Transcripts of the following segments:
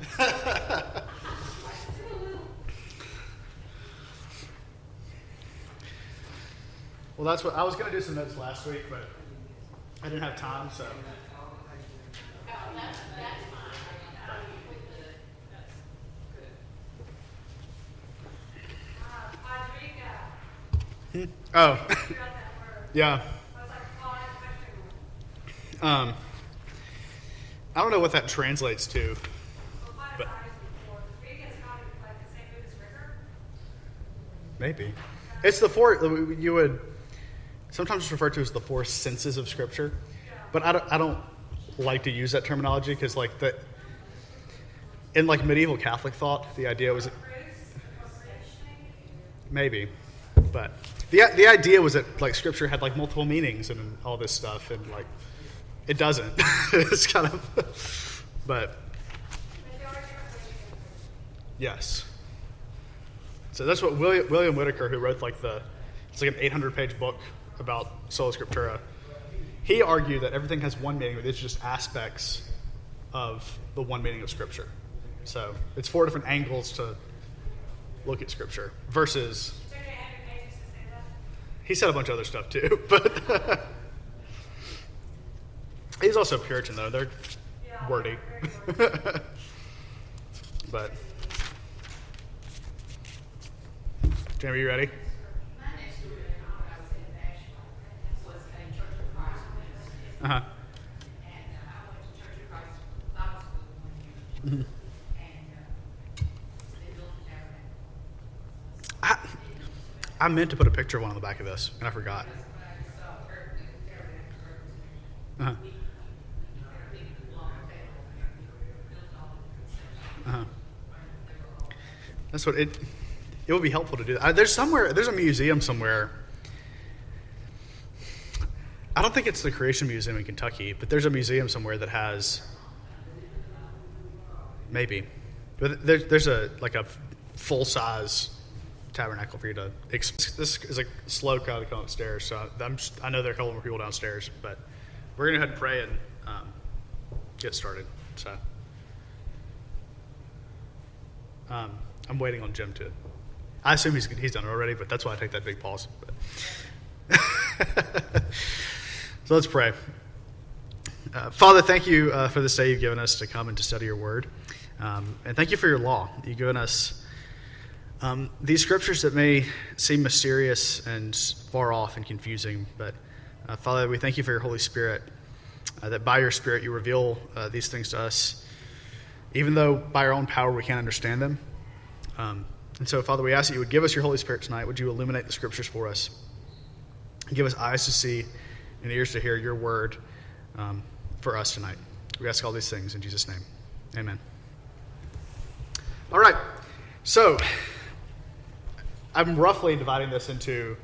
well, that's what I was going to do some notes last week, but I didn't have time, so. Hmm? Oh, yeah. Um, I don't know what that translates to. But maybe it's the four. Uh, you would sometimes it's referred to as the four senses of Scripture, but I don't, I don't like to use that terminology because like the in like medieval Catholic thought, the idea was maybe, but the the idea was that like Scripture had like multiple meanings and all this stuff, and like it doesn't. it's kind of, but yes. So that's what William, William Whitaker, who wrote like the, it's like an 800 page book about sola scriptura. He argued that everything has one meaning, but it's just aspects of the one meaning of Scripture. So it's four different angles to look at Scripture versus. He said a bunch of other stuff too, but he's also Puritan though. They're wordy, but. Jamie, you ready? Uh huh. I, I meant to put a picture of one on the back of this, and I forgot. Uh-huh. Uh-huh. That's what it. It would be helpful to do that. There's somewhere. There's a museum somewhere I don't think it's the Creation Museum in Kentucky, but there's a museum somewhere that has maybe, but there's there's a like a full size tabernacle for you to. This is a slow crowd to come upstairs, so I'm I know there are a couple more people downstairs, but we're gonna go ahead and pray and um, get started. So um, I'm waiting on Jim to. I assume he's he's done it already, but that's why I take that big pause. So let's pray. Uh, Father, thank you uh, for this day you've given us to come and to study your word. Um, and thank you for your law. You've given us um, these scriptures that may seem mysterious and far off and confusing. But uh, Father, we thank you for your Holy Spirit, uh, that by your Spirit you reveal uh, these things to us, even though by our own power we can't understand them. Um, and so, Father, we ask that you would give us your Holy Spirit tonight. Would you illuminate the scriptures for us? Give us eyes to see and ears to hear your word um, for us tonight. We ask all these things in Jesus' name. Amen. All right. So, I'm roughly dividing this into,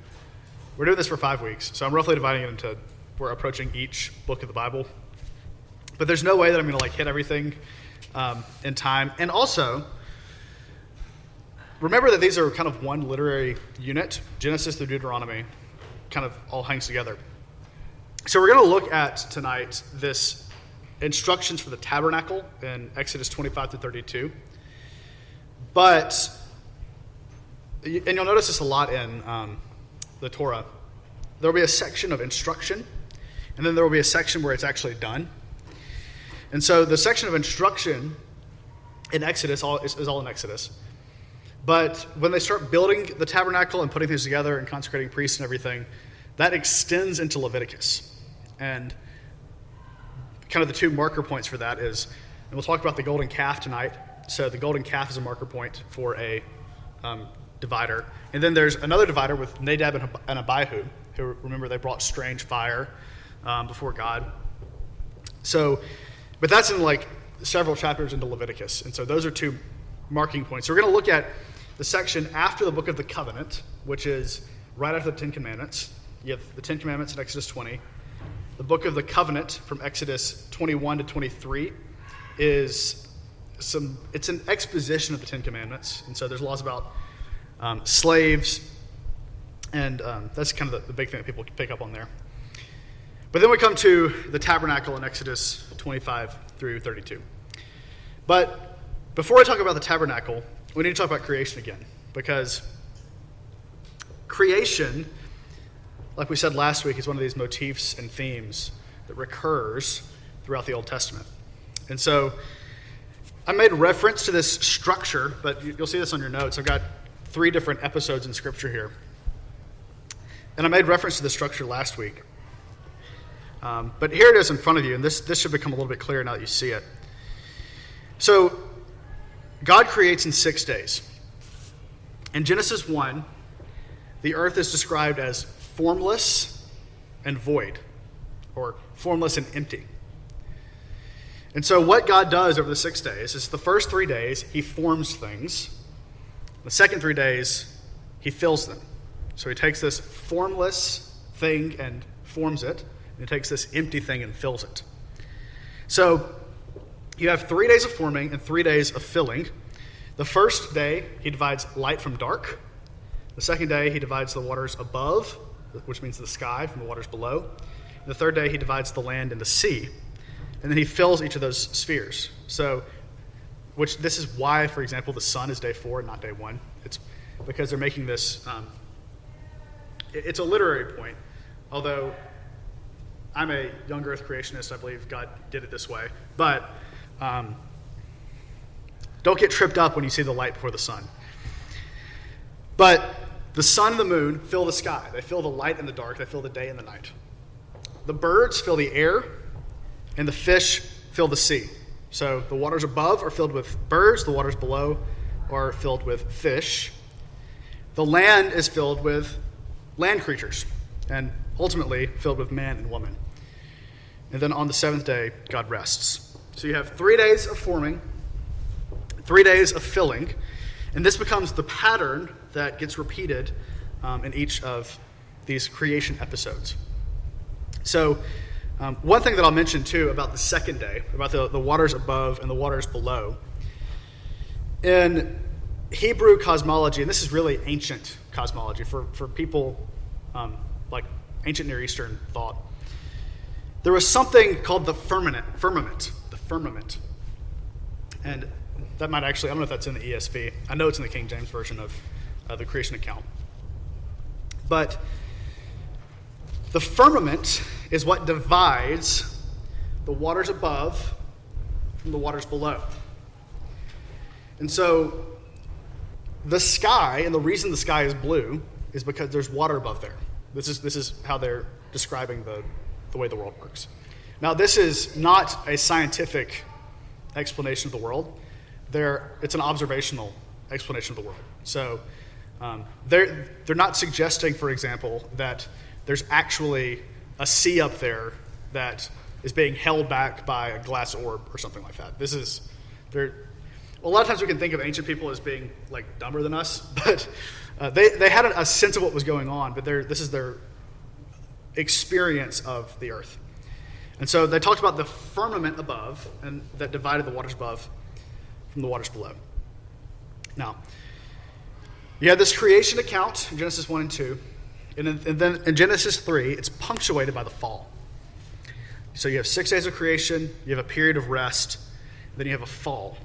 we're doing this for five weeks. So, I'm roughly dividing it into, we're approaching each book of the Bible. But there's no way that I'm going to like hit everything um, in time. And also, remember that these are kind of one literary unit Genesis through Deuteronomy kind of all hangs together. So we're going to look at tonight this instructions for the tabernacle in Exodus 25 to 32. But, and you'll notice this a lot in um, the Torah, there will be a section of instruction, and then there will be a section where it's actually done. And so the section of instruction in Exodus all, is, is all in Exodus. But when they start building the tabernacle and putting things together and consecrating priests and everything, that extends into Leviticus. And kind of the two marker points for that is, and we'll talk about the golden calf tonight. So the golden calf is a marker point for a um, divider. And then there's another divider with Nadab and Abihu, who remember they brought strange fire um, before God. So, but that's in like several chapters into Leviticus. And so those are two marking points. So we're going to look at the section after the book of the covenant, which is right after the Ten Commandments. You have the Ten Commandments in Exodus 20. The book of the covenant from Exodus 21 to 23 is some, it's an exposition of the Ten Commandments. And so there's laws about um, slaves, and um, that's kind of the, the big thing that people pick up on there. But then we come to the tabernacle in Exodus 25 through 32. But before I talk about the tabernacle, we need to talk about creation again because creation, like we said last week, is one of these motifs and themes that recurs throughout the Old Testament. And so I made reference to this structure, but you'll see this on your notes. I've got three different episodes in Scripture here. And I made reference to the structure last week. Um, but here it is in front of you, and this, this should become a little bit clearer now that you see it. So, God creates in six days. In Genesis 1, the earth is described as formless and void, or formless and empty. And so, what God does over the six days is the first three days, He forms things. The second three days, He fills them. So, He takes this formless thing and forms it, and He takes this empty thing and fills it. So, you have three days of forming and three days of filling. The first day, he divides light from dark. The second day, he divides the waters above, which means the sky, from the waters below. The third day, he divides the land and the sea. And then he fills each of those spheres. So, which this is why, for example, the sun is day four, and not day one. It's because they're making this. Um, it's a literary point, although I'm a young Earth creationist. I believe God did it this way, but um, don't get tripped up when you see the light before the sun. But the sun and the moon fill the sky. They fill the light and the dark. They fill the day and the night. The birds fill the air, and the fish fill the sea. So the waters above are filled with birds, the waters below are filled with fish. The land is filled with land creatures, and ultimately filled with man and woman. And then on the seventh day, God rests. So you have three days of forming, three days of filling, and this becomes the pattern that gets repeated um, in each of these creation episodes. So, um, one thing that I'll mention too about the second day, about the, the waters above and the waters below, in Hebrew cosmology, and this is really ancient cosmology for, for people um, like ancient Near Eastern thought, there was something called the firmament, firmament, firmament. And that might actually, I don't know if that's in the ESV. I know it's in the King James Version of uh, the creation account. But the firmament is what divides the waters above from the waters below. And so the sky, and the reason the sky is blue is because there's water above there. This is, this is how they're describing the, the way the world works. Now, this is not a scientific explanation of the world. It's an observational explanation of the world. So um, they're, they're not suggesting, for example, that there's actually a sea up there that is being held back by a glass orb or something like that. This is, they're, a lot of times we can think of ancient people as being like dumber than us, but uh, they, they had a, a, sense of what was going on, but this is their experience of the earth. And so they talked about the firmament above and that divided the waters above from the waters below. Now, you have this creation account in Genesis 1 and 2. And, then in Genesis 3, it's punctuated by the fall. So you have six days of creation, you have a period of rest, then you have a fall.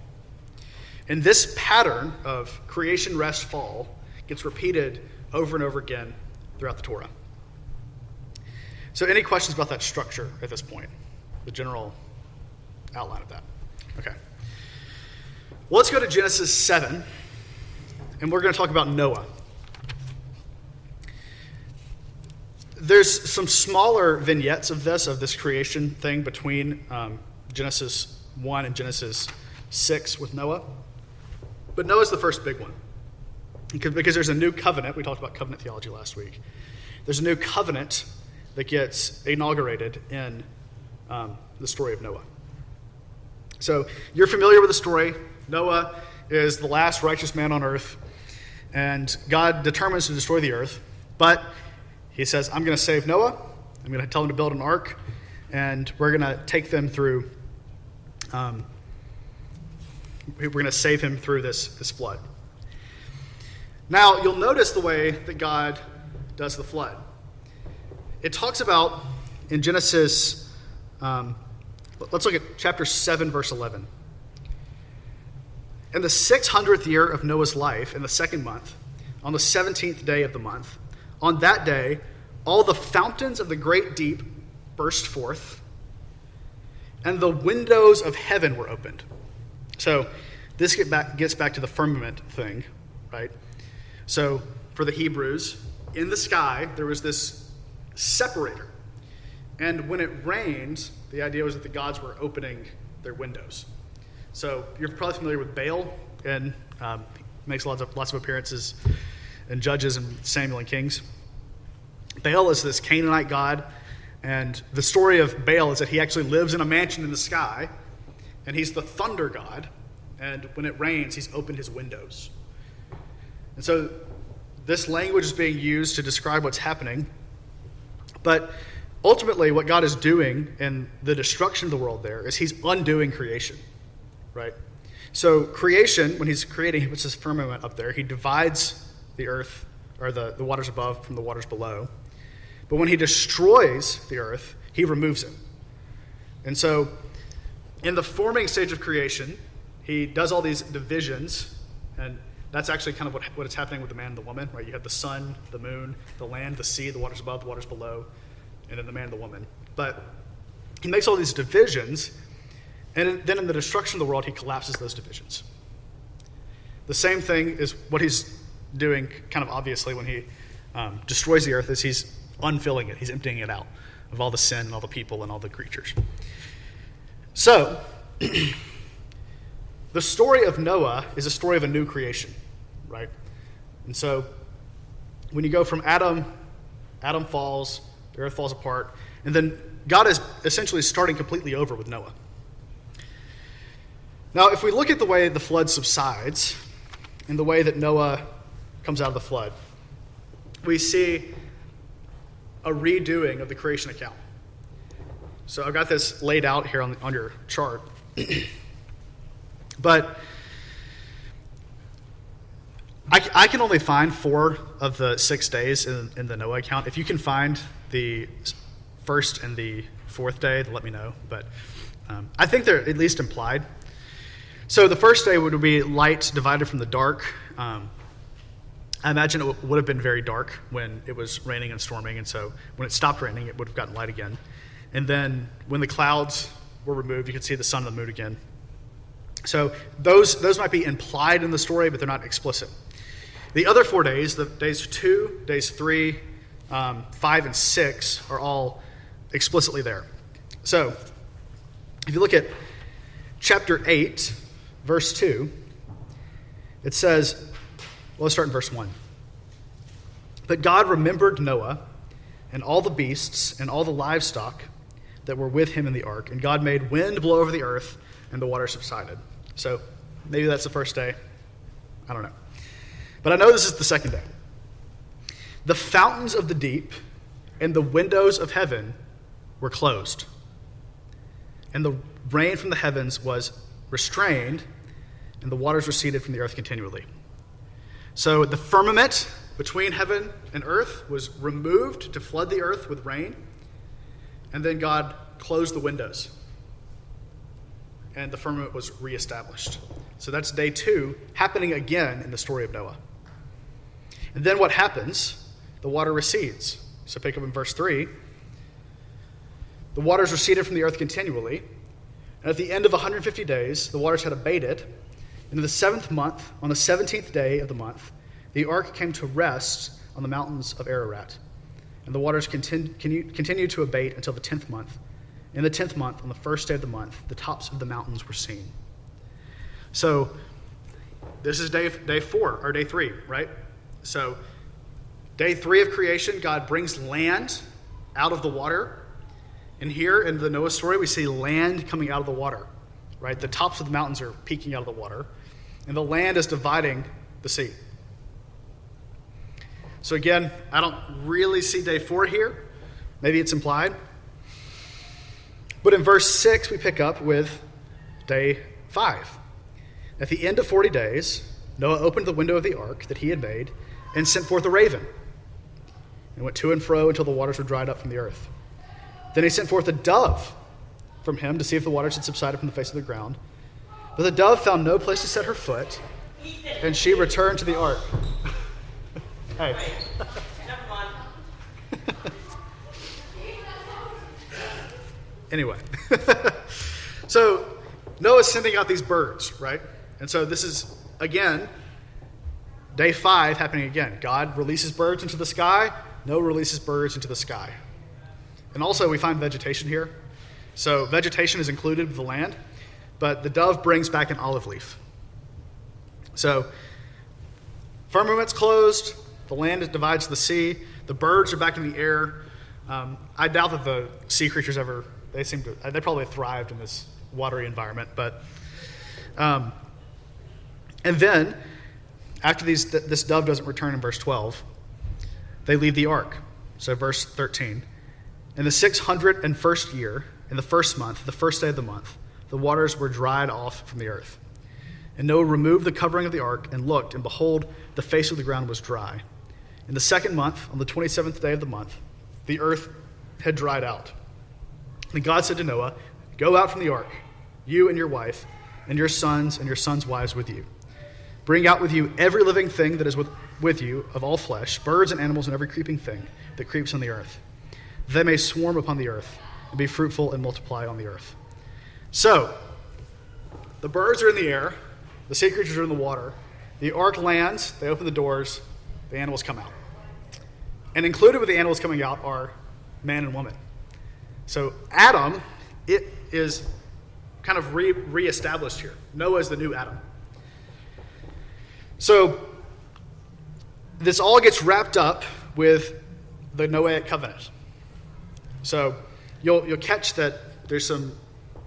And this pattern of creation, rest, fall gets repeated over and over again throughout the Torah. So, any questions about that structure at this point? The general outline of that. Okay. Well, let's go to Genesis 7, and we're going to talk about Noah. There's some smaller vignettes of this, of this creation thing between um, Genesis 1 and Genesis 6 with Noah. But Noah's the first big one. Because there's a new covenant. We talked about covenant theology last week. There's a new covenant that gets inaugurated in um, the story of Noah. So you're familiar with the story. Noah is the last righteous man on earth, and God determines to destroy the earth. But he says, I'm going to save Noah. I'm going to tell him to build an ark, and we're going to take them through. Um, we're going to save him through this, this flood. Now, you'll notice the way that God does the flood. It talks about in Genesis, um, let's look at chapter 7, verse 11. In the 600th year of Noah's life, in the second month, on the 17th day of the month, on that day, all the fountains of the great deep burst forth, and the windows of heaven were opened. So, this get back, gets back to the firmament thing, right? So, for the Hebrews, in the sky, there was this separator. And when it rained, the idea was that the gods were opening their windows. So, you're probably familiar with Baal, and um, makes lots of, lots of appearances in Judges and Samuel and Kings. Baal is this Canaanite god, and the story of Baal is that he actually lives in a mansion in the sky, and he's the thunder god, and when it rains, he's opened his windows. And so this language is being used to describe what's happening, but ultimately, what God is doing in the destruction of the world there is he's undoing creation, right? So, creation, when he's creating, he puts his firmament up there, he divides the earth or the, the waters above from the waters below. But when he destroys the earth, he removes it. And so, in the forming stage of creation, he does all these divisions, and that's actually kind of what, what is happening with the man and the woman, right? You have the sun, the moon, the land, the sea, the waters above, the waters below, and then the man and the woman. But he makes all these divisions, and then in the destruction of the world, he collapses those divisions. The same thing is what he's doing, kind of obviously, when he um, destroys the earth, is he's unfilling it, he's emptying it out of all the sin and all the people and all the creatures. So, the story of Noah is a story of a new creation, right? And so, when you go from Adam, Adam falls, the earth falls apart, and then God is essentially starting completely over with Noah. Now, if we look at the way the flood subsides and the way that Noah comes out of the flood, we see a redoing of the creation account. So I've got this laid out here on, on your chart. but I, I, can only find four of the six days in, in, the Noah account. If you can find the first and the fourth day, let me know. But um, I think they're at least implied. So the first day would be light divided from the dark. Um, I imagine it would have been very dark when it was raining and storming, and so when it stopped raining, it would have gotten light again. And then when the clouds were removed, you could see the sun and the moon again. So those, those might be implied in the story, but they're not explicit. The other four days, the days two, days three, um, five, and six, are all explicitly there. So if you look at chapter 8, verse 2, it says, well, let's start in verse 1. But God remembered Noah and all the beasts and all the livestock that were with him in the ark, and God made wind blow over the earth, and the water subsided. So maybe that's the first day. I don't know. But I know this is the second day. The fountains of the deep and the windows of heaven were closed, and the rain from the heavens was restrained, and the waters receded from the earth continually. So the firmament between heaven and earth was removed to flood the earth with rain. And then God closed the windows. And the firmament was reestablished. So that's day two, happening again in the story of Noah. And then what happens? The water recedes. So pick up in verse 3. The waters receded from the earth continually. And at the end of 150 days, the waters had abated and in the seventh month, on the seventeenth day of the month, the ark came to rest on the mountains of Ararat. And the waters continued to abate until the tenth month. In the tenth month, on the first day of the month, the tops of the mountains were seen. So, this is day, day four, or day three, right? So, day three of creation, God brings land out of the water. And here in the Noah story, we see land coming out of the water, right? The tops of the mountains are peeking out of the water and the land is dividing the sea. So, again, I don't really see day four here. Maybe it's implied. But in verse 6, we pick up with day five. At the end of 40 days, Noah opened the window of the ark that he had made and sent forth a raven and went to and fro until the waters were dried up from the earth. Then he sent forth a dove from him to see if the waters had subsided from the face of the ground. But the dove found no place to set her foot, and she returned to the ark. hey. anyway, so Noah's sending out these birds, right? And so this is, again, day five happening again. God releases birds into the sky, Noah releases birds into the sky. And also, we find vegetation here. So, vegetation is included with the land, but the dove brings back an olive leaf. So, firmament's closed, the land divides the sea, the birds are back in the air. Um, I doubt that the sea creatures ever, they seem to, they probably thrived in this watery environment, but, um, and then, after these, this dove doesn't return in verse 12, they leave the ark. So, verse 13. In the 601st year, in the first month, the first day of the month, the waters were dried off from the earth. And Noah removed the covering of the ark and looked, and behold, the face of the ground was dry. In the second month, on the 27th day of the month, the earth had dried out. And God said to Noah, Go out from the ark, you and your wife, and your sons and your sons' wives with you. Bring out with you every living thing that is with, with you of all flesh, birds and animals and every creeping thing that creeps on the earth they may swarm upon the earth and be fruitful and multiply on the earth. So, the birds are in the air, the sea creatures are in the water, the ark lands, they open the doors, the animals come out. And included with the animals coming out are man and woman. So, Adam, it is kind of re- reestablished here. Noah is the new Adam. So, this all gets wrapped up with the Noahic covenant. So you'll, you'll catch that there's some,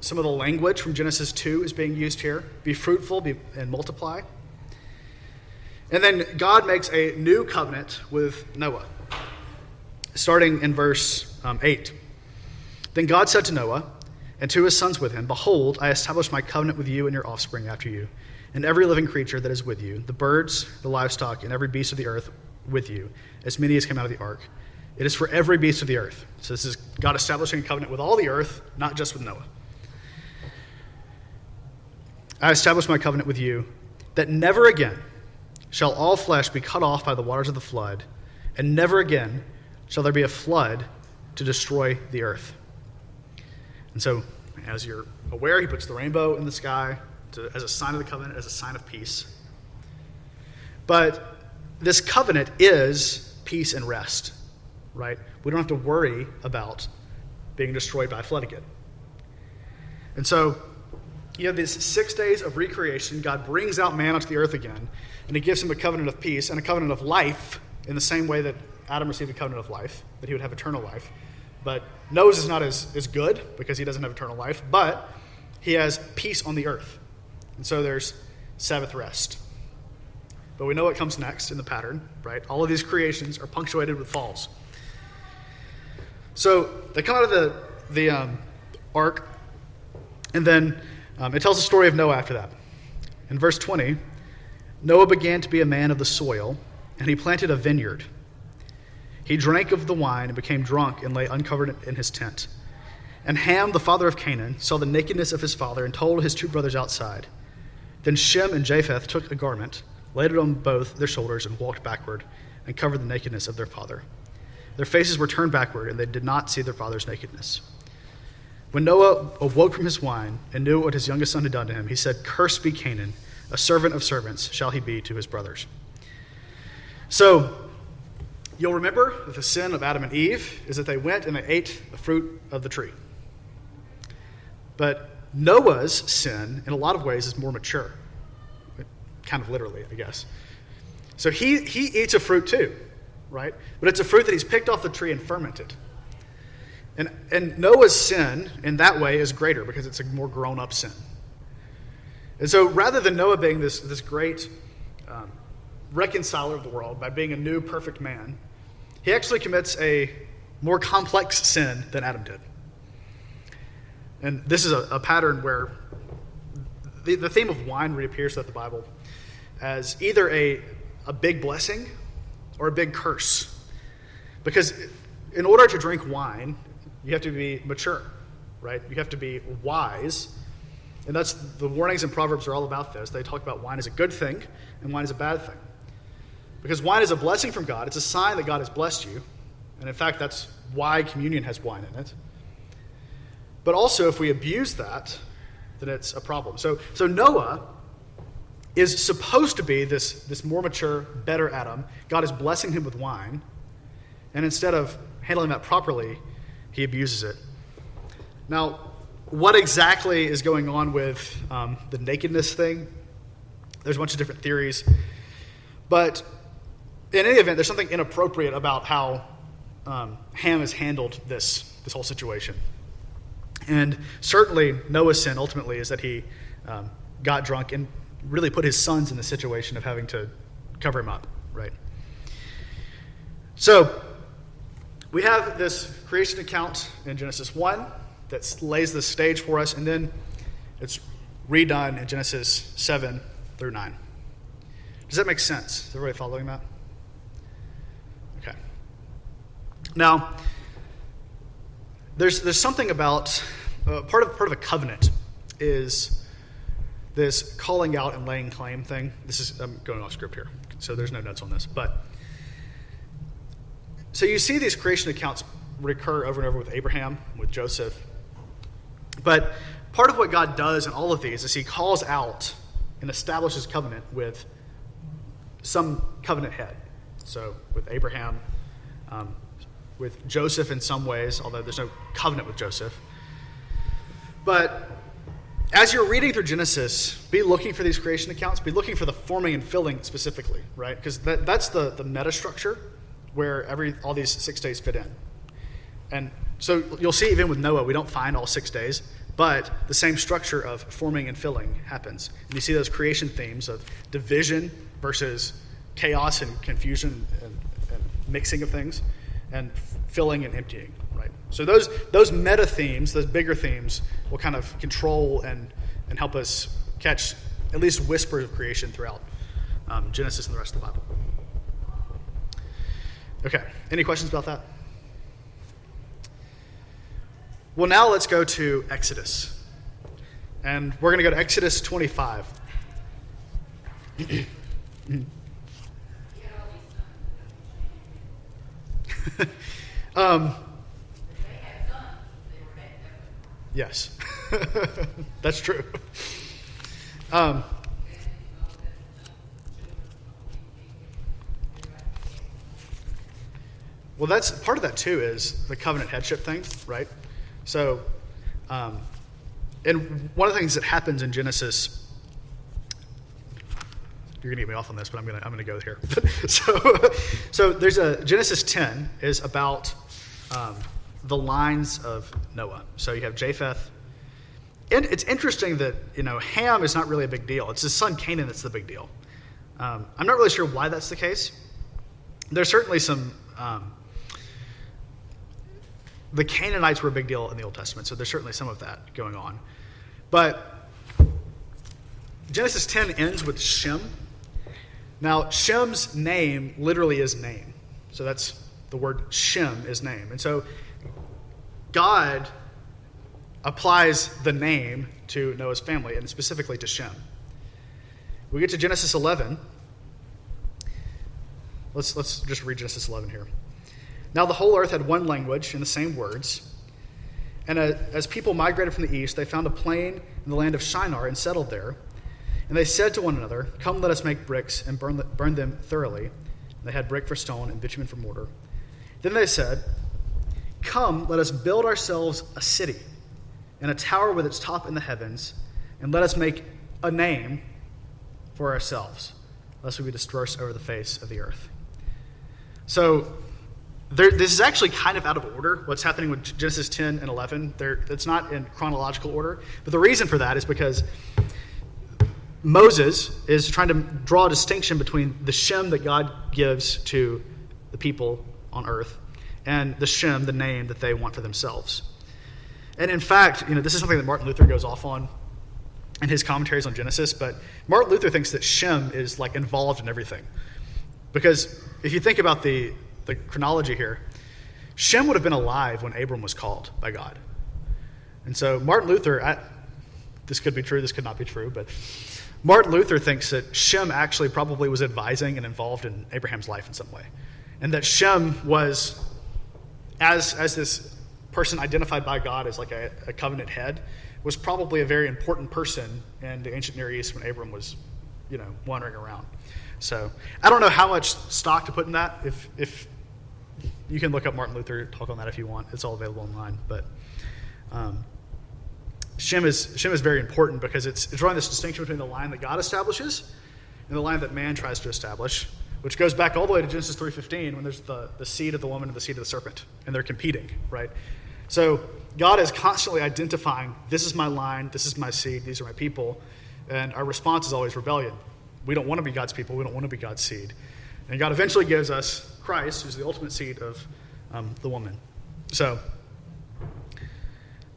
some of the language from Genesis 2 is being used here be fruitful be, and multiply. And then God makes a new covenant with Noah, starting in verse um, 8. Then God said to Noah and to his sons with him, Behold, I establish my covenant with you and your offspring after you, and every living creature that is with you, the birds, the livestock, and every beast of the earth with you, as many as came out of the ark it is for every beast of the earth. So this is God establishing a covenant with all the earth, not just with Noah. I establish my covenant with you that never again shall all flesh be cut off by the waters of the flood, and never again shall there be a flood to destroy the earth. And so, as you're aware, he puts the rainbow in the sky to, as a sign of the covenant, as a sign of peace. But this covenant is peace and rest right? We don't have to worry about being destroyed by a flood again. And so, you have these six days of recreation. God brings out man onto the earth again, and he gives him a covenant of peace and a covenant of life in the same way that Adam received a covenant of life, that he would have eternal life. But Noah's is not as, as good because he doesn't have eternal life, but he has peace on the earth. And so there's Sabbath rest. But we know what comes next in the pattern, right? All of these creations are punctuated with falls. So they come out of the, the um, ark, and then um, it tells the story of Noah after that. In verse 20, Noah began to be a man of the soil, and he planted a vineyard. He drank of the wine and became drunk and lay uncovered in his tent. And Ham, the father of Canaan, saw the nakedness of his father and told his two brothers outside. Then Shem and Japheth took a garment, laid it on both their shoulders, and walked backward and covered the nakedness of their father. Their faces were turned backward, and they did not see their father's nakedness. When Noah awoke from his wine and knew what his youngest son had done to him, he said, Cursed be Canaan, a servant of servants shall he be to his brothers. So, you'll remember that the sin of Adam and Eve is that they went and they ate the fruit of the tree. But Noah's sin, in a lot of ways, is more mature. Kind of literally, I guess. So he, he eats a fruit too right? But it's a fruit that he's picked off the tree and fermented. And, and Noah's sin in that way is greater because it's a more grown up sin. And so rather than Noah being this, this great um, reconciler of the world by being a new perfect man, he actually commits a more complex sin than Adam did. And this is a, a pattern where the, the theme of wine reappears throughout the Bible as either a, a big blessing or a big curse. Because in order to drink wine, you have to be mature, right? You have to be wise. And that's the warnings in Proverbs are all about this. They talk about wine is a good thing and wine is a bad thing. Because wine is a blessing from God, it's a sign that God has blessed you. And in fact, that's why communion has wine in it. But also, if we abuse that, then it's a problem. So, so Noah is supposed to be this, this more mature, better Adam. God is blessing him with wine. And instead of handling that properly, he abuses it. Now, what exactly is going on with um, the nakedness thing? There's a bunch of different theories. But in any event, there's something inappropriate about how um, Ham has handled this, this whole situation. And certainly, Noah's sin ultimately is that he um, got drunk and really put his sons in the situation of having to cover him up, right? So, we have this creation account in Genesis 1 that lays the stage for us, and then it's redone in Genesis 7 through 9. Does that make sense? Is everybody following that? Okay. Now, there's, there's something about uh, part, of, part of a covenant is this calling out and laying claim thing. This is, I'm going off script here, so there's no notes on this. But so you see these creation accounts recur over and over with Abraham, with Joseph. But part of what God does in all of these is he calls out and establishes covenant with some covenant head. So with Abraham, um, with Joseph in some ways, although there's no covenant with Joseph. But as you're reading through Genesis, be looking for these creation accounts. Be looking for the forming and filling specifically, right? Because that, that's the, the meta structure where every all these six days fit in. And so you'll see even with Noah, we don't find all six days, but the same structure of forming and filling happens. And you see those creation themes of division versus chaos and confusion and, and mixing of things, and filling and emptying. Right? So those those meta themes, those bigger themes, will kind of control and and help us catch at least whispers of creation throughout um, Genesis and the rest of the Bible. Okay, any questions about that? Well, now let's go to Exodus. And we're going to go to Exodus 25. um, Yes, that's true. Um, well, that's part of that too. Is the covenant headship thing, right? So, um, and one of the things that happens in Genesis you're gonna get me off on this, but I'm gonna I'm gonna go here. so, so there's a Genesis 10 is about um, the lines of Noah. So you have Japheth. And it's interesting that, you know, Ham is not really a big deal. It's his son Canaan that's the big deal. Um, I'm not really sure why that's the case. There's certainly some. Um, the Canaanites were a big deal in the Old Testament, so there's certainly some of that going on. But Genesis 10 ends with Shem. Now, Shem's name literally is name. So that's the word Shem is name. And so God applies the name to Noah's family, and specifically to Shem. We get to Genesis 11. Let's, let's just read Genesis 11 here. Now the whole earth had one language and the same words. And uh, as people migrated from the east, they found a plain in the land of Shinar and settled there. And they said to one another, Come, let us make bricks and burn, burn them thoroughly. And they had brick for stone and bitumen for mortar. Then they said, Come, let us build ourselves a city and a tower with its top in the heavens, and let us make a name for ourselves, lest we be dispersed over the face of the earth. So, there, this is actually kind of out of order, what's happening with Genesis 10 and 11. There, it's not in chronological order. But the reason for that is because Moses is trying to draw a distinction between the Shem that God gives to the people on earth and the Shem, the name that they want for themselves. And in fact, you know, this is something that Martin Luther goes off on in his commentaries on Genesis, but Martin Luther thinks that Shem is like involved in everything. Because if you think about the, the chronology here, Shem would have been alive when Abram was called by God. And so Martin Luther, at, this could be true, this could not be true, but Martin Luther thinks that Shem actually probably was advising and involved in Abraham's life in some way. And that Shem was, as, as this person identified by God as like a, a covenant head, was probably a very important person in the ancient Near East when Abram was, you know, wandering around. So I don't know how much stock to put in that. If, if you can look up Martin Luther, talk on that if you want. It's all available online. But um, Shem is, Shem is very important because it's, drawing this distinction between the line that God establishes and the line that man tries to establish, which goes back all the way to Genesis 3.15 when there's the, the seed of the woman and the seed of the serpent, and they're competing, right? So God is constantly identifying, this is my line, this is my seed, these are my people, and our response is always rebellion. We don't want to be God's people, we don't want to be God's seed. And God eventually gives us Christ, who's the ultimate seed of um, the woman. So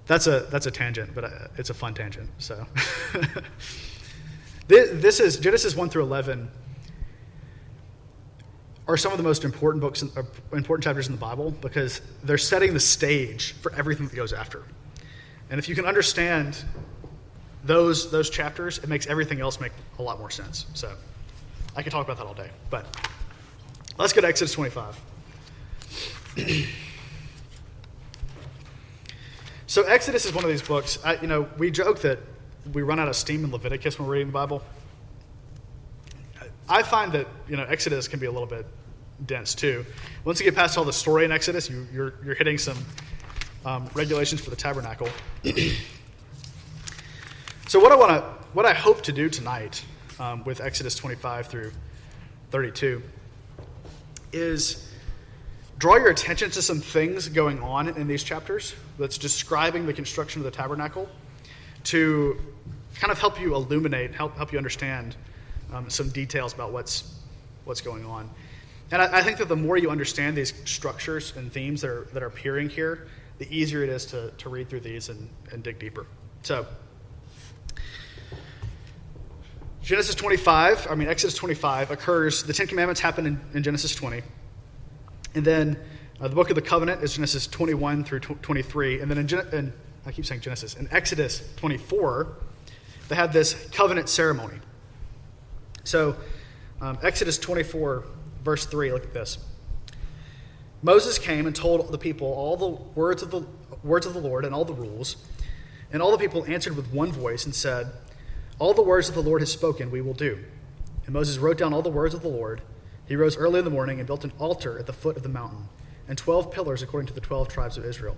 that's a that's a tangent, but uh, it's a fun tangent. So this is Genesis one through eleven are some of the most important books, uh, important chapters in the Bible because they're setting the stage for everything that goes after. And if you can understand those those chapters, it makes everything else make a lot more sense. So I could talk about that all day, but let's go to Exodus twenty five. So Exodus is one of these books. I, you know, we joke that we run out of steam in Leviticus when we're reading the Bible. I find that you know Exodus can be a little bit dense too. Once you get past all the story in Exodus, you, are you're, you're hitting some um, regulations for the tabernacle. so what I want to, what I hope to do tonight um, with Exodus 25 through 32 is draw your attention to some things going on in these chapters that's describing the construction of the tabernacle to kind of help you illuminate, help, help you understand um, some details about what's, what's going on. And I, I, think that the more you understand these structures and themes that are, that are appearing here, the easier it is to, to read through these and, and dig deeper. So, Genesis 25, I mean, Exodus 25 occurs, the Ten Commandments happen in, in Genesis 20. And then uh, the book of the covenant is Genesis 21 through 23. And then in, Gen- in, I keep saying Genesis, in Exodus 24, they have this covenant ceremony. So, um, Exodus 24, verse 3, look at this. Moses came and told the people all the words of the words of the Lord and all the rules, and all the people answered with one voice and said, "All the words that the Lord has spoken, we will do." And Moses wrote down all the words of the Lord he rose early in the morning and built an altar at the foot of the mountain, and twelve pillars according to the twelve tribes of Israel.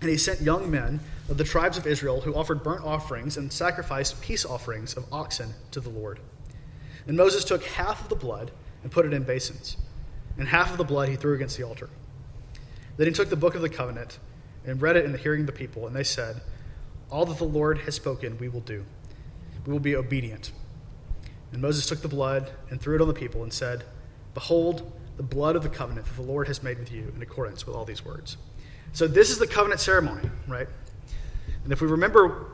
And he sent young men of the tribes of Israel who offered burnt offerings and sacrificed peace offerings of oxen to the Lord. And Moses took half of the blood and put it in basins, and half of the blood he threw against the altar. Then he took the book of the covenant and read it in the hearing of the people, and they said, All that the Lord has spoken, we will do. We will be obedient. And Moses took the blood and threw it on the people and said, Behold, the blood of the covenant that the Lord has made with you in accordance with all these words. So, this is the covenant ceremony, right? And if we remember,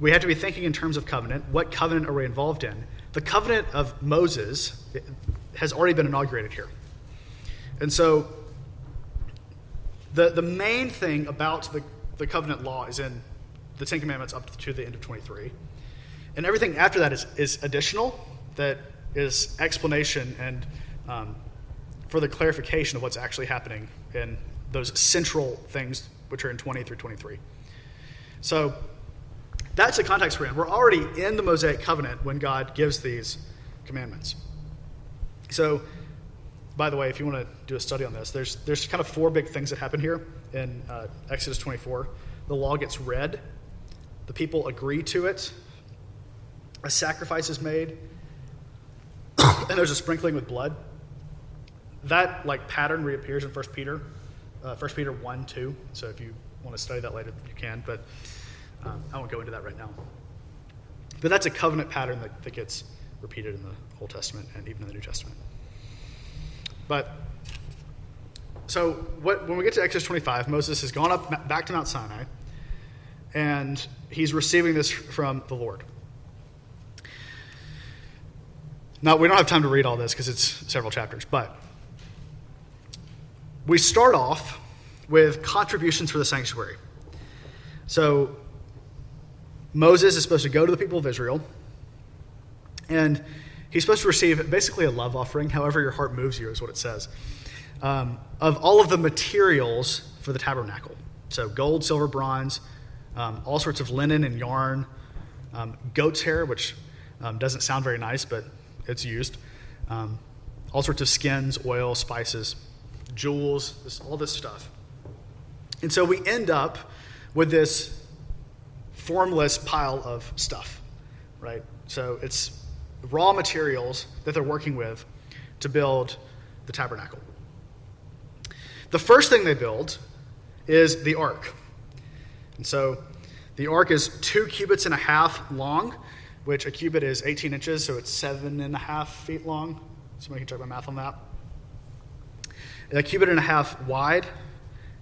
we have to be thinking in terms of covenant. What covenant are we involved in? The covenant of Moses has already been inaugurated here. And so, the, the main thing about the, the covenant law is in the Ten Commandments up to the end of 23. And everything after that is, is additional, that is explanation and um, for the clarification of what's actually happening in those central things which are in 20 through 23. So that's the context we're in. We're already in the Mosaic covenant when God gives these commandments. So, by the way, if you want to do a study on this, there's, there's kind of four big things that happen here in uh, Exodus 24. The law gets read, the people agree to it, a sacrifice is made, and there's a sprinkling with blood. That like pattern reappears in 1 Peter, uh, 1 Peter 1, 2. So if you want to study that later, you can, but um, I won't go into that right now. But that's a covenant pattern that, that gets repeated in the Old Testament and even in the New Testament. But so what, when we get to Exodus 25, Moses has gone up back to Mount Sinai, and he's receiving this from the Lord. Now, we don't have time to read all this because it's several chapters, but we start off with contributions for the sanctuary. So, Moses is supposed to go to the people of Israel, and he's supposed to receive basically a love offering, however your heart moves you, is what it says, um, of all of the materials for the tabernacle. So gold, silver, bronze, um, all sorts of linen and yarn, um, goat's hair, which um, doesn't sound very nice, but it's used, um, all sorts of skins, oil, spices, jewels, this, all this stuff. And so we end up with this formless pile of stuff, right? So it's raw materials that they're working with to build the tabernacle. The first thing they build is the ark. And so the ark is two cubits and a half long, which a cubit is 18 inches, so it's seven and a half feet long. Somebody can check my math on that. A cubit and a half wide,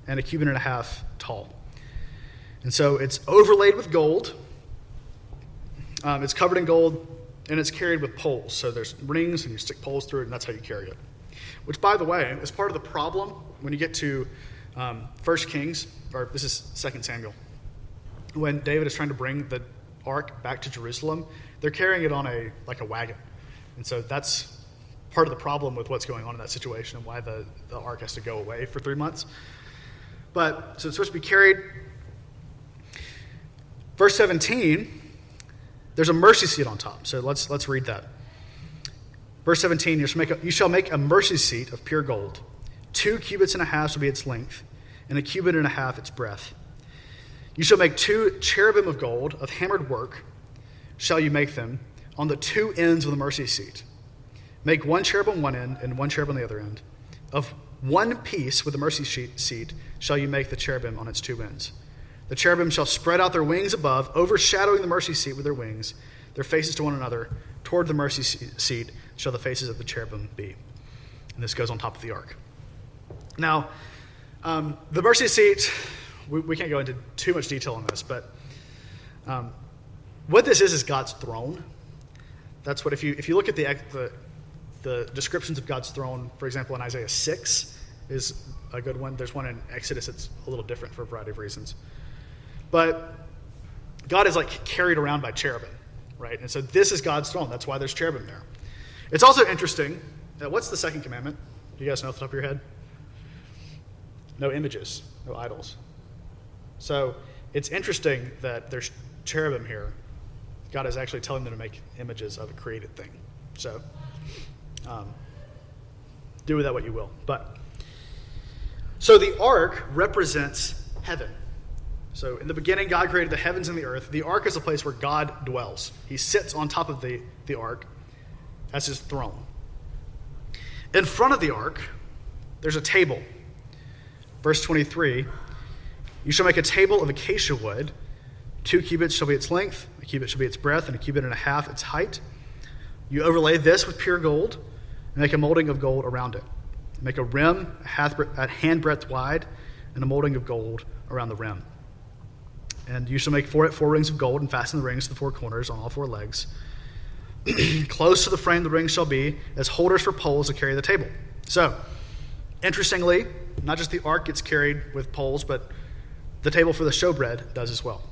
and a cubit and a half tall. And so it's overlaid with gold. Um, it's covered in gold, and it's carried with poles. So there's rings, and you stick poles through it, and that's how you carry it. Which, by the way, is part of the problem when you get to um, 1 Kings, or this is 2 Samuel. When David is trying to bring the ark back to Jerusalem, they're carrying it on a like a wagon. And so that's part of the problem with what's going on in that situation and why the, the ark has to go away for three months. But so it's supposed to be carried. Verse 17, there's a mercy seat on top. So let's let's read that. Verse 17, you shall make a, you shall make a mercy seat of pure gold. Two cubits and a half shall be its length, and a cubit and a half its breadth. You shall make two cherubim of gold, of hammered work, shall you make them, on the two ends of the mercy seat. Make one cherub on one end and one cherub on the other end. Of one piece with the mercy seat shall you make the cherubim on its two ends. The cherubim shall spread out their wings above, overshadowing the mercy seat with their wings, their faces to one another. Toward the mercy seat shall the faces of the cherubim be. And this goes on top of the ark. Now, um, the mercy seat, we, we, can't go into too much detail on this, but um, what this is is God's throne. That's what, if you, if you look at the, the, the descriptions of God's throne, for example, in Isaiah 6 is a good one. There's one in Exodus that's a little different for a variety of reasons. But God is like carried around by cherubim, right? And so this is God's throne. That's why there's cherubim there. It's also interesting. What's the second commandment? Do you guys know off the top of your head? No images, no idols. So it's interesting that there's cherubim here. God is actually telling them to make images of a created thing. So um, do with that what you will. But so the ark represents heaven. So in the beginning, God created the heavens and the earth. The ark is a place where God dwells. He sits on top of the, the ark as his throne. In front of the ark, there's a table. Verse 23 You shall make a table of acacia wood. Two cubits shall be its length, a cubit shall be its breadth, and a cubit and a half its height. You overlay this with pure gold, and make a molding of gold around it. Make a rim a hand breadth wide, and a molding of gold around the rim. And you shall make for it four rings of gold, and fasten the rings to the four corners on all four legs. Close to the frame the rings shall be as holders for poles to carry the table. So, interestingly, not just the ark gets carried with poles, but the table for the showbread does as well.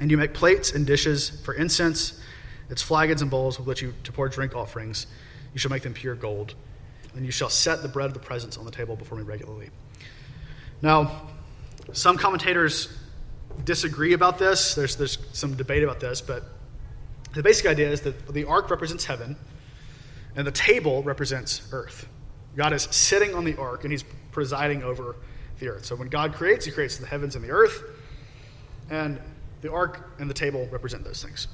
And you make plates and dishes for incense, its flagons and bowls with which you to pour drink offerings. You shall make them pure gold. And you shall set the bread of the presence on the table before me regularly. Now, some commentators disagree about this. There's, there's some debate about this, but the basic idea is that the ark represents heaven and the table represents earth. God is sitting on the ark and he's presiding over the earth. So when God creates, he creates the heavens and the earth, and the ark and the table represent those things.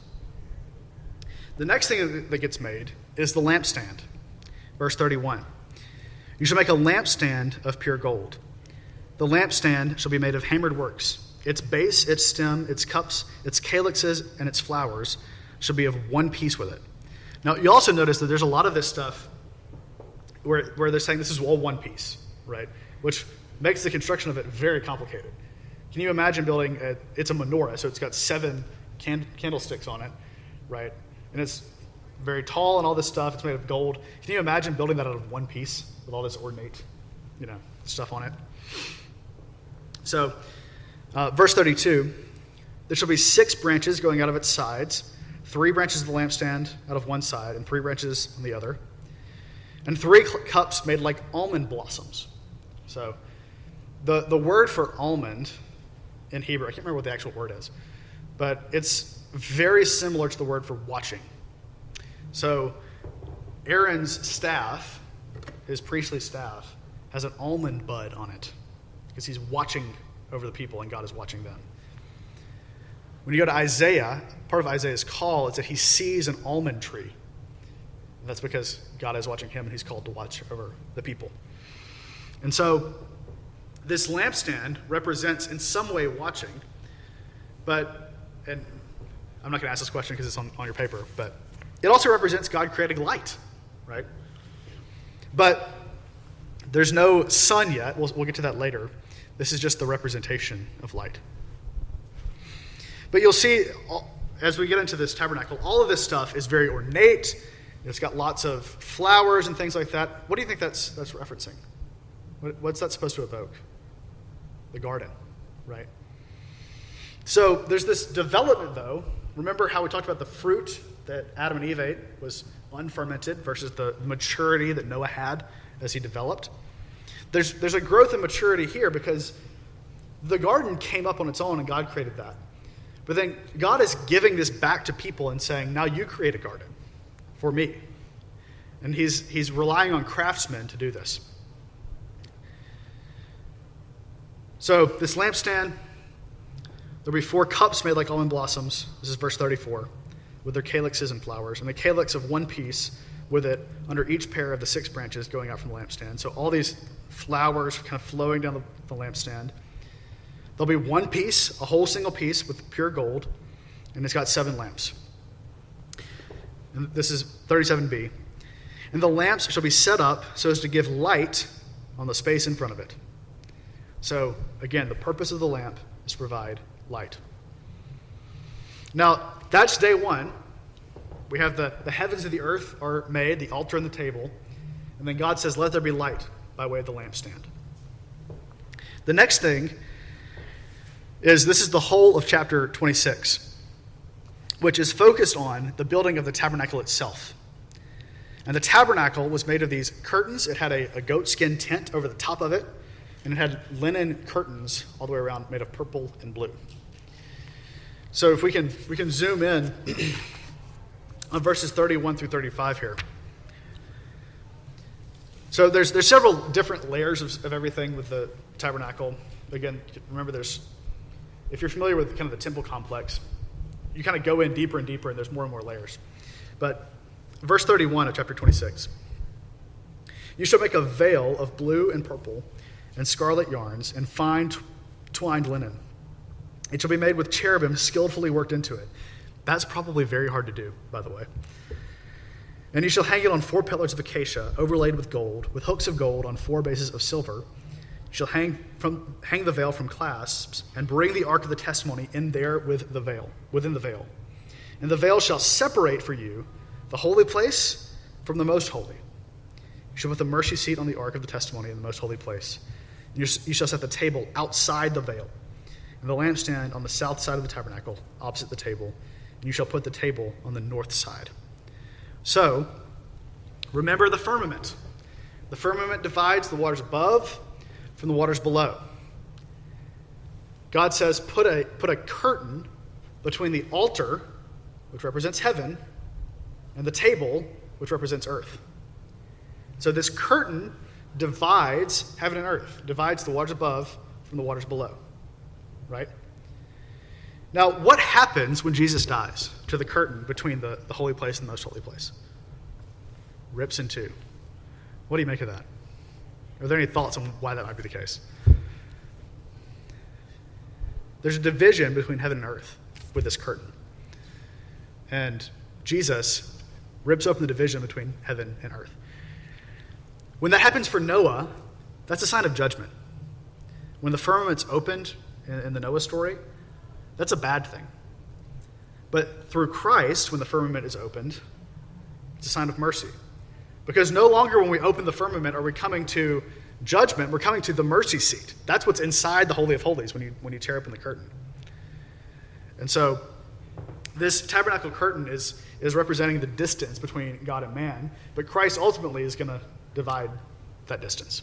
The next thing that gets made is the lampstand. Verse 31 You shall make a lampstand of pure gold. The lampstand shall be made of hammered works. Its base, its stem, its cups, its calyxes, and its flowers shall be of one piece with it. Now, you also notice that there's a lot of this stuff where, where they're saying this is all one piece, right? Which makes the construction of it very complicated. Can you imagine building a, it's a menorah, so it's got seven can, candlesticks on it, right? And it's very tall and all this stuff. It's made of gold. Can you imagine building that out of one piece with all this ornate, you know, stuff on it? So, uh, verse 32 There shall be six branches going out of its sides, three branches of the lampstand out of one side, and three branches on the other, and three cups made like almond blossoms. So, the, the word for almond in Hebrew, I can't remember what the actual word is, but it's very similar to the word for watching. So, Aaron's staff, his priestly staff, has an almond bud on it because he's watching over the people and God is watching them. When you go to Isaiah, part of Isaiah's call is that he sees an almond tree. And that's because God is watching him and he's called to watch over the people. And so this lampstand represents in some way watching, but, and I'm not going to ask this question because it's on, on your paper, but it also represents God creating light, right? But there's no sun yet. We'll, we'll get to that later. This is just the representation of light. But you'll see, as we get into this tabernacle, all of this stuff is very ornate. It's got lots of flowers and things like that. What do you think that's, that's referencing? What, what's that supposed to evoke? The garden, right? So there's this development, though. Remember how we talked about the fruit that Adam and Eve ate was unfermented versus the maturity that Noah had as he developed? There's, there's a growth and maturity here because the garden came up on its own and God created that. But then God is giving this back to people and saying, now you create a garden for me. And he's, he's relying on craftsmen to do this. So, this lampstand, there'll be four cups made like almond blossoms. This is verse 34, with their calyxes and flowers, and the calyx of one piece with it under each pair of the six branches going out from the lampstand. So, all these flowers kind of flowing down the, the lampstand. There'll be one piece, a whole single piece with pure gold, and it's got seven lamps. And this is 37b. And the lamps shall be set up so as to give light on the space in front of it. So, again, the purpose of the lamp is to provide light. Now, that's day one. We have the, the heavens and the earth are made, the altar and the table. And then God says, Let there be light by way of the lampstand. The next thing is this is the whole of chapter 26, which is focused on the building of the tabernacle itself. And the tabernacle was made of these curtains. It had a, a goatskin tent over the top of it, and it had linen curtains all the way around made of purple and blue. So if we can we can zoom in on verses 31 through 35 here. So there's there's several different layers of, of everything with the tabernacle. Again, remember there's if you're familiar with kind of the temple complex, you kind of go in deeper and deeper, and there's more and more layers. But verse 31 of chapter 26 You shall make a veil of blue and purple and scarlet yarns and fine twined linen. It shall be made with cherubim skillfully worked into it. That's probably very hard to do, by the way. And you shall hang it on four pillars of acacia, overlaid with gold, with hooks of gold on four bases of silver You shall hang, from, hang the veil from clasps, and bring the ark of the testimony in there with the veil, within the veil. And the veil shall separate for you the holy place from the most holy. You shall put the mercy seat on the ark of the testimony in the most holy place. You shall set the table outside the veil, and the lampstand on the south side of the tabernacle, opposite the table. And you shall put the table on the north side. So, remember the firmament. The firmament divides the waters above from the waters below. God says, put a, put a curtain between the altar, which represents heaven, and the table, which represents earth. So this curtain divides heaven and earth, divides the waters above from the waters below. Right? Now, what happens when Jesus dies to the curtain between the, the holy place and the most holy place? Rips in two. What do you make of that? Are there any thoughts on why that might be the case? There's a division between heaven and earth with this curtain. And Jesus rips open the division between heaven and earth. When that happens for Noah, that's a sign of judgment. When the firmament's opened in, the Noah story, that's a bad thing. But through Christ, when the firmament is opened, it's a sign of mercy. Because no longer when we open the firmament are we coming to judgment, we're coming to the mercy seat. That's what's inside the Holy of Holies when you, when you tear open the curtain. And so this tabernacle curtain is, is representing the distance between God and man, but Christ ultimately is going to divide that distance.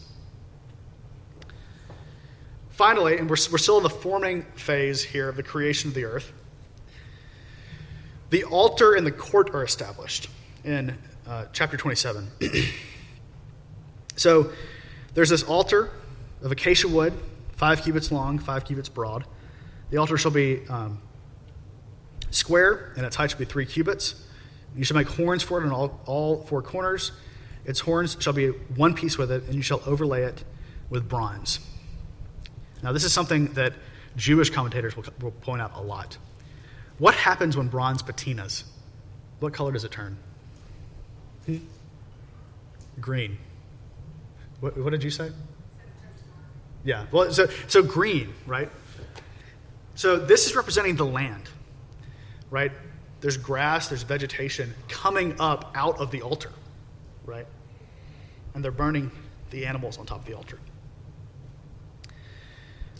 Finally, and we're, we're still in the forming phase here of the creation of the earth, the altar and the court are established in uh, chapter 27. so there's this altar of acacia wood, five cubits long, five cubits broad. The altar shall be um, square, and its height shall be three cubits. You shall make horns for it on all, all four corners. Its horns shall be one piece with it, and you shall overlay it with bronze. Now, this is something that Jewish commentators will, will point out a lot. What happens when bronze patinas? What color does it turn? Hmm? Green. What, what did you say? Yeah. Well, so, so green, right? So this is representing the land, right? There's grass, there's vegetation coming up out of the altar, right? And they're burning the animals on top of the altar.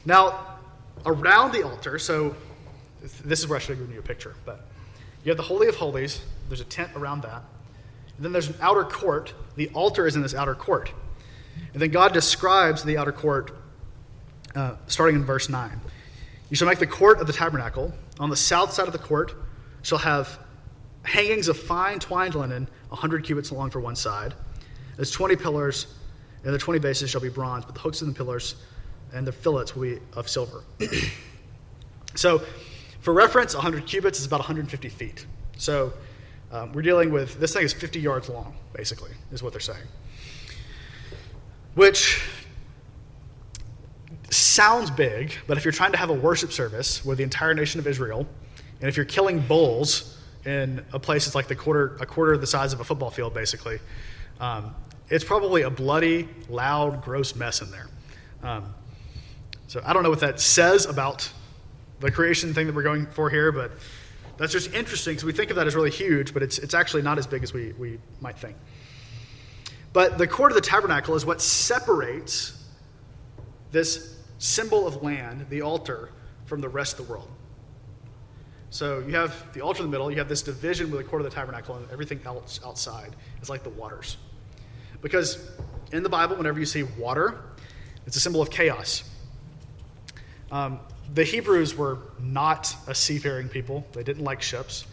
Now, around the altar, so this is where I should have given you a picture, but you have the Holy of Holies, there's a tent around that. And then there's an outer court. The altar is in this outer court. And then God describes the outer court uh, starting in verse 9. You shall make the court of the tabernacle. On the south side of the court shall have hangings of fine twined linen, a hundred cubits long for one side. There's 20 pillars, and the 20 bases shall be bronze, but the hooks of the pillars and the fillets will be of silver. so, for reference, 100 cubits is about 150 feet. So, um, we're dealing with this thing is 50 yards long, basically, is what they're saying. Which sounds big, but if you're trying to have a worship service with the entire nation of Israel, and if you're killing bulls in a place that's like the quarter, a quarter of the size of a football field, basically, um, it's probably a bloody, loud, gross mess in there. Um, so I don't know what that says about the creation thing that we're going for here, but that's just interesting because we think of that as really huge, but it's, it's actually not as big as we, we might think. But the court of the tabernacle is what separates this symbol of land, the altar, from the rest of the world. So you have the altar in the middle, you have this division with the court of the tabernacle, and everything else outside is like the waters. Because in the Bible, whenever you see water, it's a symbol of chaos. Um, the Hebrews were not a seafaring people, they didn't like ships.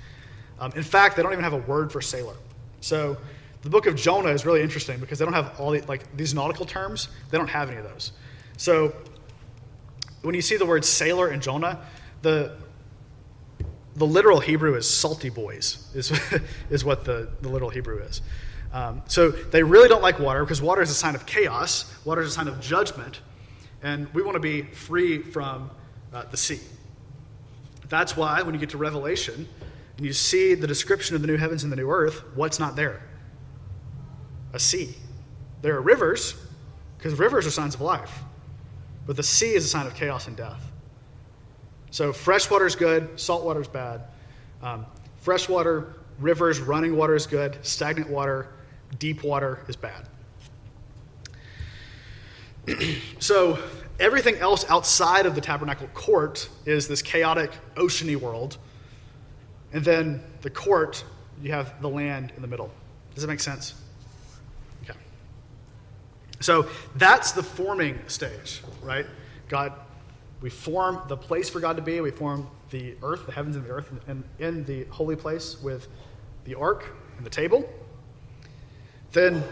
Um, in fact, they don't even have a word for sailor. So the book of Jonah is really interesting because they don't have all the, like these nautical terms, they don't have any of those. So when you see the word sailor in Jonah, the the literal Hebrew is salty boys, is, is what the, the literal Hebrew is. Um, so they really don't like water because water is a sign of chaos, water is a sign of judgment, and we want to be free from uh, the sea. That's why when you get to Revelation and you see the description of the new heavens and the new earth, what's not there? A sea. There are rivers, because rivers are signs of life, but the sea is a sign of chaos and death. So fresh water is good, salt water is bad. Um, fresh water, rivers, running water is good, stagnant water, deep water is bad. so everything else outside of the tabernacle court is this chaotic, oceany world. And then the court, you have the land in the middle. Does that make sense? Okay. So that's the forming stage, right? God we form the place for God to be. We form the earth, the heavens and the earth, and in the holy place with the ark and the table. Then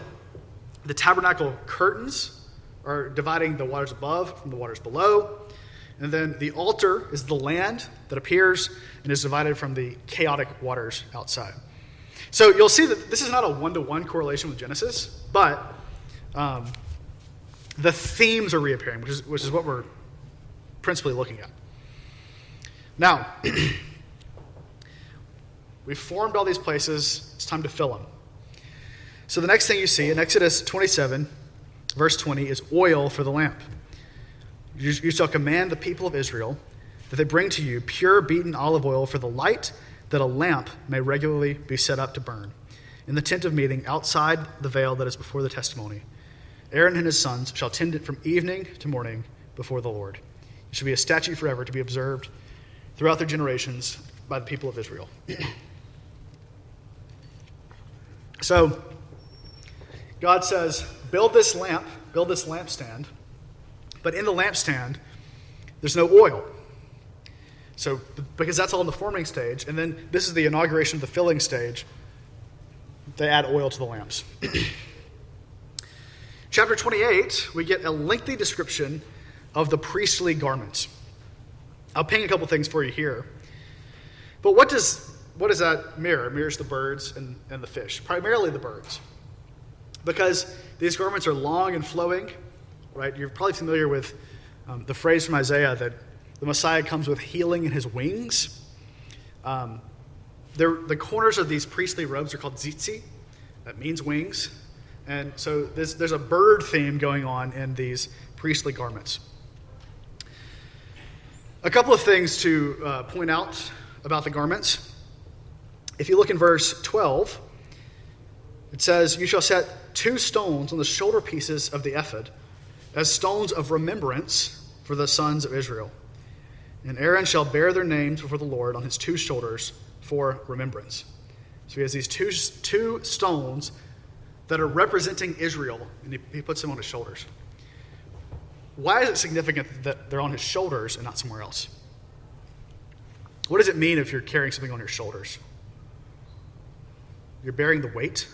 the tabernacle curtains are dividing the waters above from the waters below. And then the altar is the land that appears and is divided from the chaotic waters outside. So you'll see that this is not a one to one correlation with Genesis, but um, the themes are reappearing, which is, which is what we're principally looking at. Now, we've formed all these places. It's time to fill them. So the next thing you see in Exodus 27, verse 20, is oil for the lamp. You, you shall command the people of Israel that they bring to you pure beaten olive oil for the light, that a lamp may regularly be set up to burn in the tent of meeting outside the veil that is before the testimony. Aaron and his sons shall tend it from evening to morning before the Lord. It shall be a statute forever to be observed throughout their generations by the people of Israel. so, God says, build this lamp, build this lampstand, but in the lampstand, there's no oil. So, because that's all in the forming stage, and then this is the inauguration of the filling stage, they add oil to the lamps. Chapter 28, we get a lengthy description of the priestly garments. I'll ping a couple things for you here. But what does, what does that mirror? It mirrors the birds and, and the fish, primarily the birds. Because these garments are long and flowing, right? You're probably familiar with um, the phrase from Isaiah that the Messiah comes with healing in his wings. Um, the corners of these priestly robes are called tzitzi. That means wings. And so there's, there's a bird theme going on in these priestly garments. A couple of things to uh, point out about the garments. If you look in verse 12, it says, You shall set two stones on the shoulder pieces of the ephod as stones of remembrance for the sons of Israel. And Aaron shall bear their names before the Lord on his two shoulders for remembrance. So he has these two, two stones that are representing Israel, and he, he puts them on his shoulders. Why is it significant that they're on his shoulders and not somewhere else? What does it mean if you're carrying something on your shoulders? You're bearing the weight.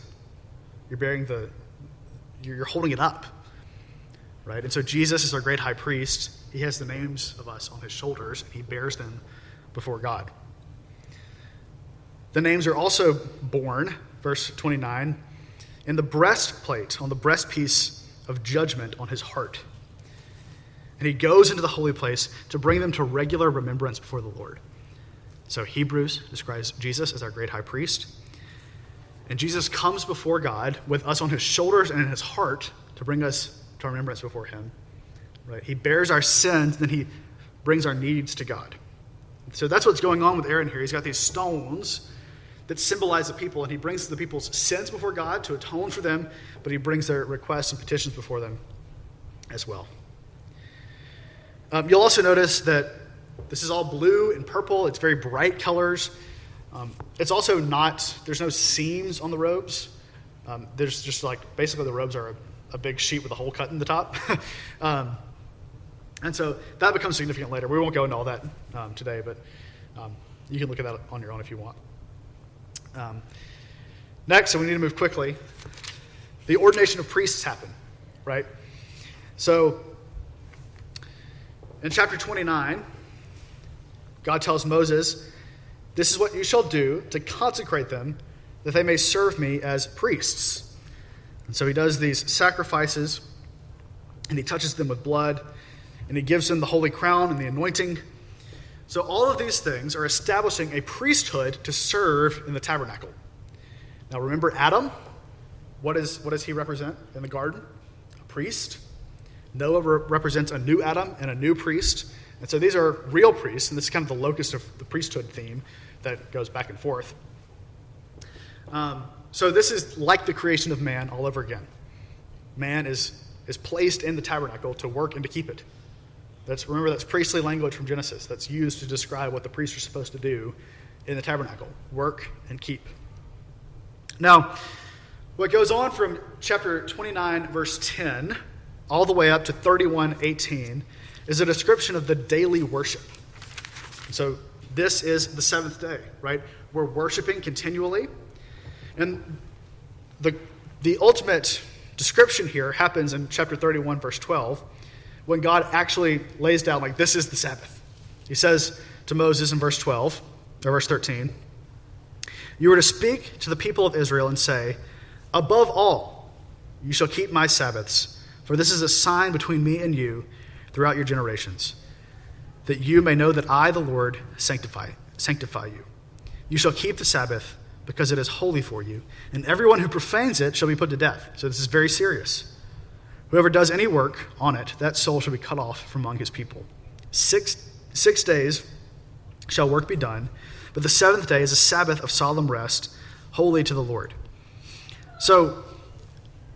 You're bearing the, you're holding it up, right? And so Jesus is our great high priest. He has the names of us on his shoulders, and he bears them before God. The names are also borne, verse 29, in the breastplate, on the breastpiece of judgment on his heart. And he goes into the holy place to bring them to regular remembrance before the Lord. So Hebrews describes Jesus as our great high priest. And Jesus comes before God with us on his shoulders and in his heart to bring us to remembrance before him. Right? He bears our sins, then he brings our needs to God. So that's what's going on with Aaron here. He's got these stones that symbolize the people, and he brings the people's sins before God to atone for them, but he brings their requests and petitions before them as well. Um, you'll also notice that this is all blue and purple. It's very bright colors. Um, it's also not, there's no seams on the robes. Um, there's just like, basically, the robes are a, a, big sheet with a hole cut in the top. Um, and so that becomes significant later. We won't go into all that um, today, but um, you can look at that on your own if you want. next, so we need to move quickly. The ordination of priests happen, right? So in chapter 29, God tells Moses, This is what you shall do to consecrate them, that they may serve me as priests. And so he does these sacrifices, and he touches them with blood, and he gives them the holy crown and the anointing. So all of these things are establishing a priesthood to serve in the tabernacle. Now remember Adam? What, is, what does he represent in the garden? A priest. Noah re- represents a new Adam and a new priest. And so these are real priests, and this is kind of the locus of the priesthood theme that goes back and forth. Um, so this is like the creation of man all over again. Man is, is placed in the tabernacle to work and to keep it. That's, remember, that's priestly language from Genesis that's used to describe what the priests are supposed to do in the tabernacle work and keep. Now, what goes on from chapter 29, verse 10 all the way up to 31:18 is a description of the daily worship. So this is the seventh day, right? We're worshiping continually. And the, the ultimate description here happens in chapter 31, verse 12, when God actually lays down, like, this is the Sabbath. He says to Moses in verse 12, or verse 13, You are to speak to the people of Israel and say, Above all, you shall keep my Sabbaths for this is a sign between me and you throughout your generations, that you may know that I, the Lord, sanctify, sanctify you. You shall keep the Sabbath because it is holy for you, and everyone who profanes it shall be put to death. So this is very serious. Whoever does any work on it, that soul shall be cut off from among his people. Six, six days shall work be done, but the seventh day is a Sabbath of solemn rest, holy to the Lord. So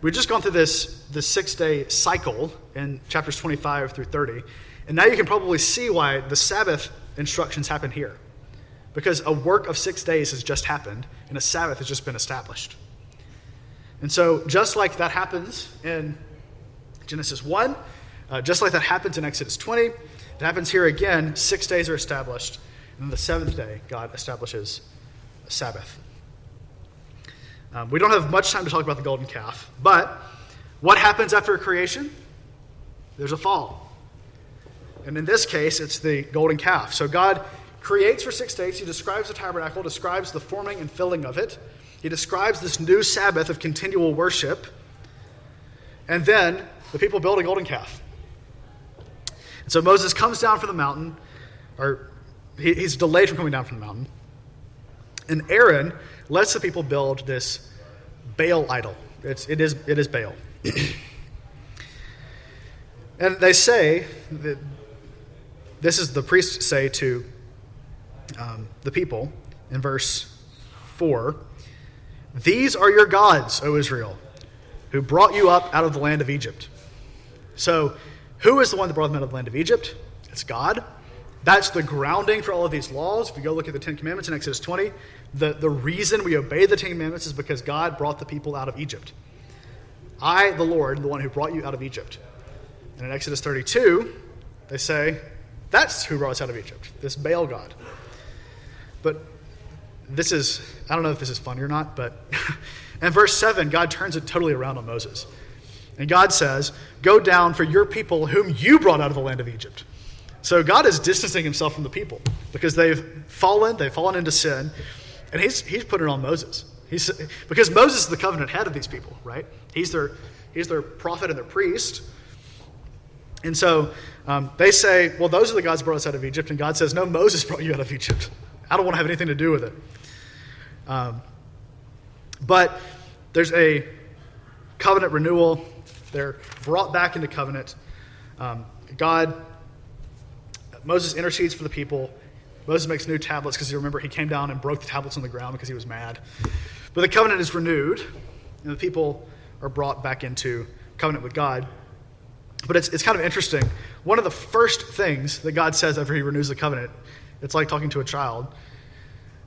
We've just gone through this, this six day cycle in chapters 25 through 30. And now you can probably see why the Sabbath instructions happen here. Because a work of six days has just happened, and a Sabbath has just been established. And so, just like that happens in Genesis 1, uh, just like that happens in Exodus 20, it happens here again. Six days are established, and then the seventh day, God establishes a Sabbath. Um, we don't have much time to talk about the golden calf, but what happens after creation? There's a fall. And in this case, it's the golden calf. So God creates for six days. He describes the tabernacle, describes the forming and filling of it. He describes this new Sabbath of continual worship. And then the people build a golden calf. And so Moses comes down from the mountain, or he, he's delayed from coming down from the mountain. And Aaron lets the people build this Baal idol. It's, it, is, it is Baal. and they say that this is the priests say to um, the people in verse 4 These are your gods, O Israel, who brought you up out of the land of Egypt. So, who is the one that brought them out of the land of Egypt? It's God. That's the grounding for all of these laws. If you go look at the Ten Commandments in Exodus 20, the, the reason we obey the Ten Commandments is because God brought the people out of Egypt. I, the Lord, the one who brought you out of Egypt. And in Exodus 32, they say, that's who brought us out of Egypt, this Baal God. But this is, I don't know if this is funny or not, but in verse 7, God turns it totally around on Moses. And God says, Go down for your people whom you brought out of the land of Egypt. So God is distancing himself from the people because they've fallen, they've fallen into sin, and he's, he's putting it on Moses. He's, because Moses is the covenant head of these people, right? He's their, he's their prophet and their priest. And so um, they say, well, those are the gods brought us out of Egypt. And God says, no, Moses brought you out of Egypt. I don't want to have anything to do with it. Um, but there's a covenant renewal. They're brought back into covenant. Um, God, Moses intercedes for the people. Moses makes new tablets because you remember he came down and broke the tablets on the ground because he was mad. But the covenant is renewed, and the people are brought back into covenant with God. But it's, it's kind of interesting. One of the first things that God says after he renews the covenant, it's like talking to a child.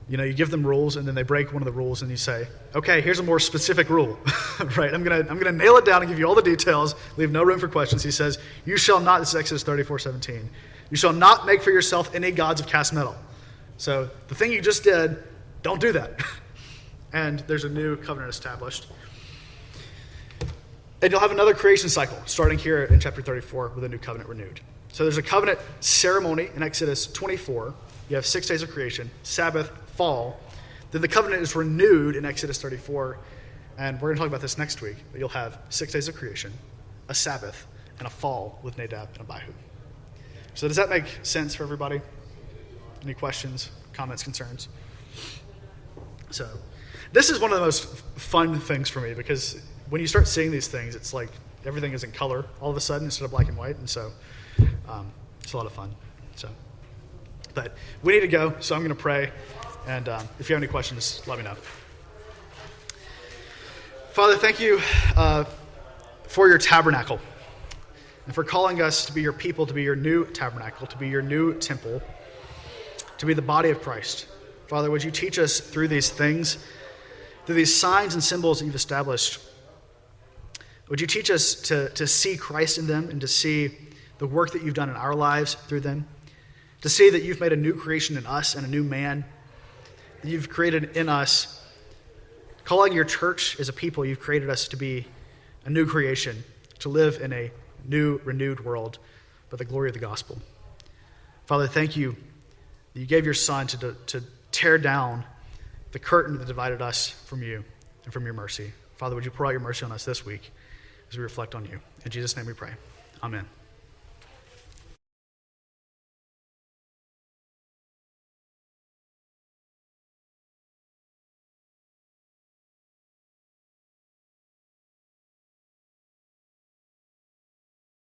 You know, you give them rules and then they break one of the rules and you say, okay, here's a more specific rule, right? I'm going to I'm going to nail it down and give you all the details, leave no room for questions. He says, you shall not, this is Exodus 34 17, you shall not make for yourself any gods of cast metal. So the thing you just did, don't do that. and there's a new covenant established. And you'll have another creation cycle starting here in chapter 34 with a new covenant renewed. So there's a covenant ceremony in Exodus 24. You have six days of creation, Sabbath, fall. Then the covenant is renewed in Exodus 34. And we're going to talk about this next week. But you'll have six days of creation, a Sabbath, and a fall with Nadab and Abihu. So does that make sense for everybody? Any questions, comments, concerns? So this is one of the most fun things for me because when you start seeing these things, it's like everything is in color all of a sudden instead of black and white, and so um, it's a lot of fun. So, but we need to go, so I'm going to pray, and um, if you have any questions, let me know. Father, thank you uh, for your tabernacle and for calling us to be your people, to be your new tabernacle, to be your new temple, to be the body of Christ. Father, would you teach us through these things, through these signs and symbols that you've established? Would you teach us to, to see Christ in them and to see the work that you've done in our lives through them? To see that you've made a new creation in us and a new man, that you've created in us. Calling your church as a people, you've created us to be a new creation, to live in a new, renewed world by the glory of the gospel. Father, thank you that you gave your Son to, to tear down the curtain that divided us from you and from your mercy. Father, would you pour out your mercy on us this week? As we reflect on you. In Jesus' name we pray. Amen.